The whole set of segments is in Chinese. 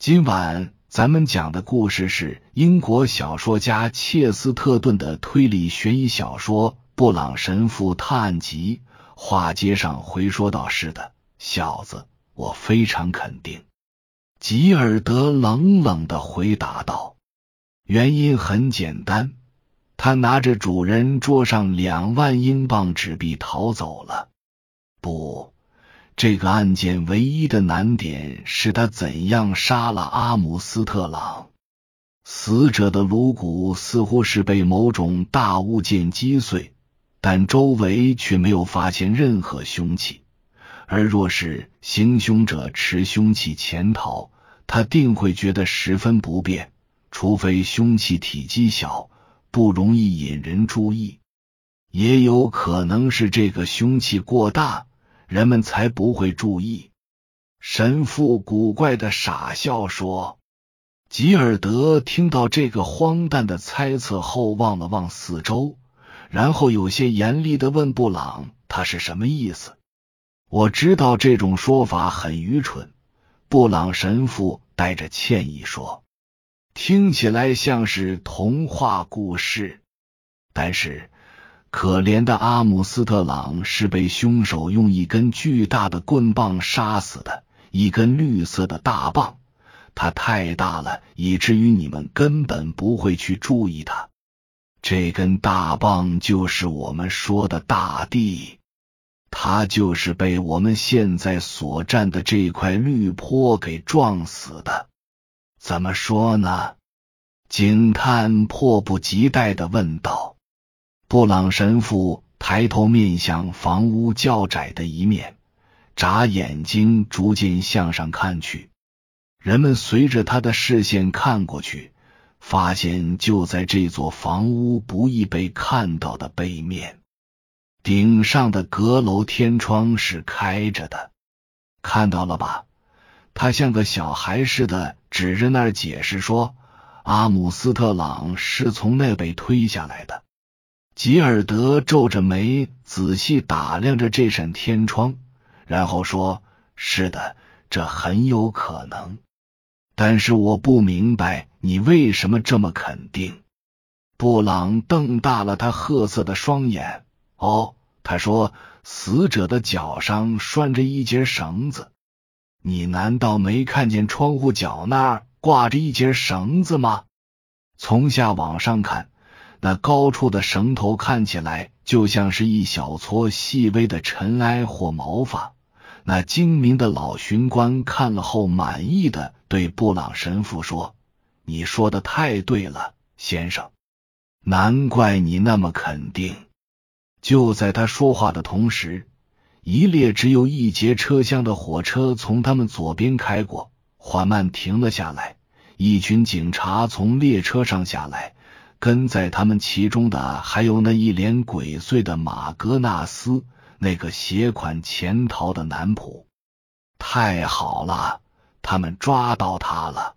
今晚咱们讲的故事是英国小说家切斯特顿的推理悬疑小说《布朗神父探案集》。话接上回说道：“是的，小子，我非常肯定。”吉尔德冷冷的回答道：“原因很简单，他拿着主人桌上两万英镑纸币逃走了。不。”这个案件唯一的难点是他怎样杀了阿姆斯特朗。死者的颅骨似乎是被某种大物件击碎，但周围却没有发现任何凶器。而若是行凶者持凶器潜逃，他定会觉得十分不便，除非凶器体积小，不容易引人注意。也有可能是这个凶器过大。人们才不会注意。神父古怪的傻笑说：“吉尔德听到这个荒诞的猜测后，望了望四周，然后有些严厉的问布朗：‘他是什么意思？’我知道这种说法很愚蠢。”布朗神父带着歉意说：“听起来像是童话故事，但是……”可怜的阿姆斯特朗是被凶手用一根巨大的棍棒杀死的，一根绿色的大棒。它太大了，以至于你们根本不会去注意它。这根大棒就是我们说的大地，它就是被我们现在所站的这块绿坡给撞死的。怎么说呢？警探迫不及待的问道。布朗神父抬头面向房屋较窄的一面，眨眼睛，逐渐向上看去。人们随着他的视线看过去，发现就在这座房屋不易被看到的背面，顶上的阁楼天窗是开着的。看到了吧？他像个小孩似的指着那儿解释说：“阿姆斯特朗是从那被推下来的。”吉尔德皱着眉，仔细打量着这扇天窗，然后说：“是的，这很有可能。但是我不明白你为什么这么肯定。”布朗瞪大了他褐色的双眼。“哦，他说，死者的脚上拴着一截绳子。你难道没看见窗户角那儿挂着一截绳子吗？从下往上看。”那高处的绳头看起来就像是一小撮细微的尘埃或毛发。那精明的老巡官看了后，满意的对布朗神父说：“你说的太对了，先生，难怪你那么肯定。”就在他说话的同时，一列只有一节车厢的火车从他们左边开过，缓慢停了下来。一群警察从列车上下来。跟在他们其中的还有那一脸鬼祟的马格纳斯，那个携款潜逃的男仆。太好了，他们抓到他了！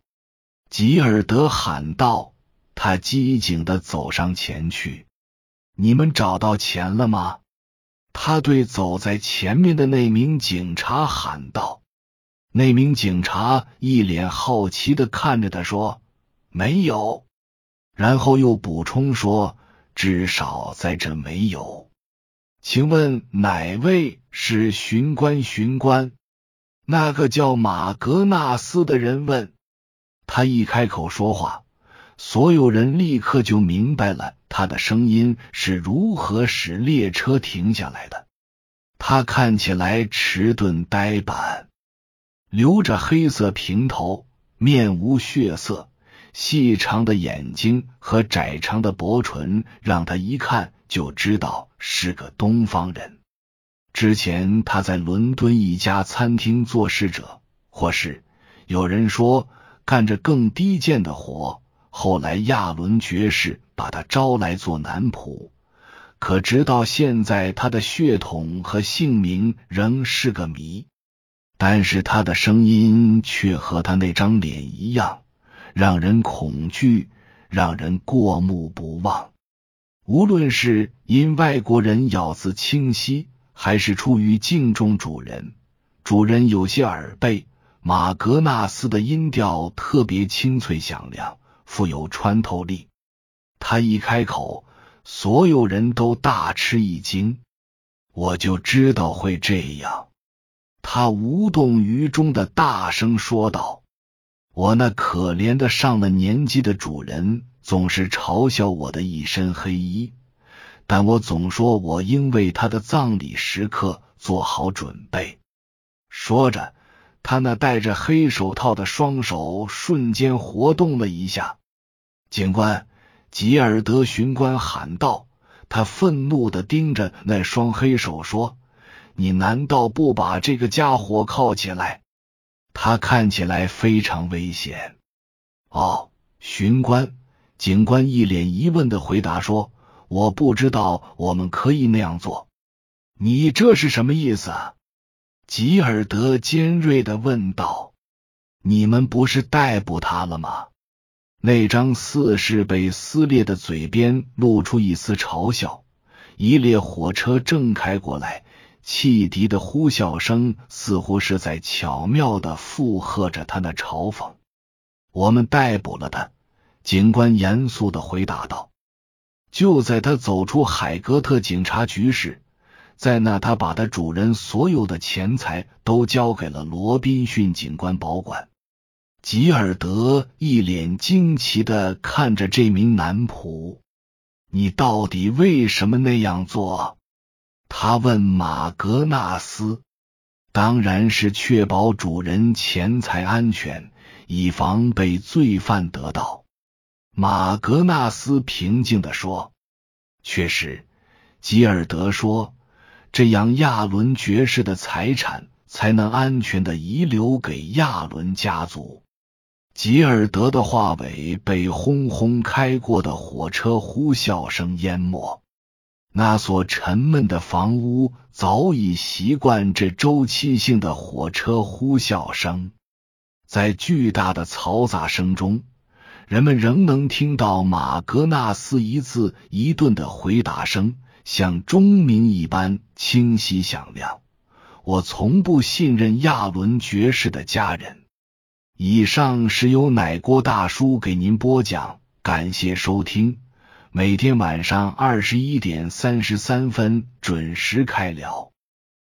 吉尔德喊道。他机警的走上前去。你们找到钱了吗？他对走在前面的那名警察喊道。那名警察一脸好奇的看着他说：“没有。”然后又补充说：“至少在这没有。”请问哪位是巡官？巡官？那个叫马格纳斯的人问。他一开口说话，所有人立刻就明白了他的声音是如何使列车停下来的。他看起来迟钝呆板，留着黑色平头，面无血色。细长的眼睛和窄长的薄唇，让他一看就知道是个东方人。之前他在伦敦一家餐厅做侍者，或是有人说干着更低贱的活。后来亚伦爵士把他招来做男仆，可直到现在，他的血统和姓名仍是个谜。但是他的声音却和他那张脸一样。让人恐惧，让人过目不忘。无论是因外国人咬字清晰，还是出于敬重主人，主人有些耳背，马格纳斯的音调特别清脆响亮，富有穿透力。他一开口，所有人都大吃一惊。我就知道会这样。他无动于衷的大声说道：“我那可怜的上了年纪的主人总是嘲笑我的一身黑衣，但我总说我应为他的葬礼时刻做好准备。”说着。他那戴着黑手套的双手瞬间活动了一下。警官吉尔德巡官喊道：“他愤怒的盯着那双黑手说：‘你难道不把这个家伙铐起来？他看起来非常危险。’”哦，巡官，警官一脸疑问的回答说：“我不知道我们可以那样做。你这是什么意思？”吉尔德尖锐的问道：“你们不是逮捕他了吗？”那张似是被撕裂的嘴边露出一丝嘲笑。一列火车正开过来，汽笛的呼啸声似乎是在巧妙的附和着他那嘲讽。我们逮捕了他，警官严肃的回答道。就在他走出海格特警察局时。在那，他把他主人所有的钱财都交给了罗宾逊警官保管。吉尔德一脸惊奇的看着这名男仆：“你到底为什么那样做？”他问马格纳斯。“当然是确保主人钱财安全，以防被罪犯得到。”马格纳斯平静的说。“确实。”吉尔德说。这样，亚伦爵士的财产才能安全的遗留给亚伦家族。吉尔德的话尾被轰轰开过的火车呼啸声淹没。那所沉闷的房屋早已习惯这周期性的火车呼啸声，在巨大的嘈杂声中，人们仍能听到马格纳斯一字一顿的回答声。像钟鸣一般清晰响亮。我从不信任亚伦爵士的家人。以上是由奶锅大叔给您播讲，感谢收听。每天晚上二十一点三十三分准时开聊。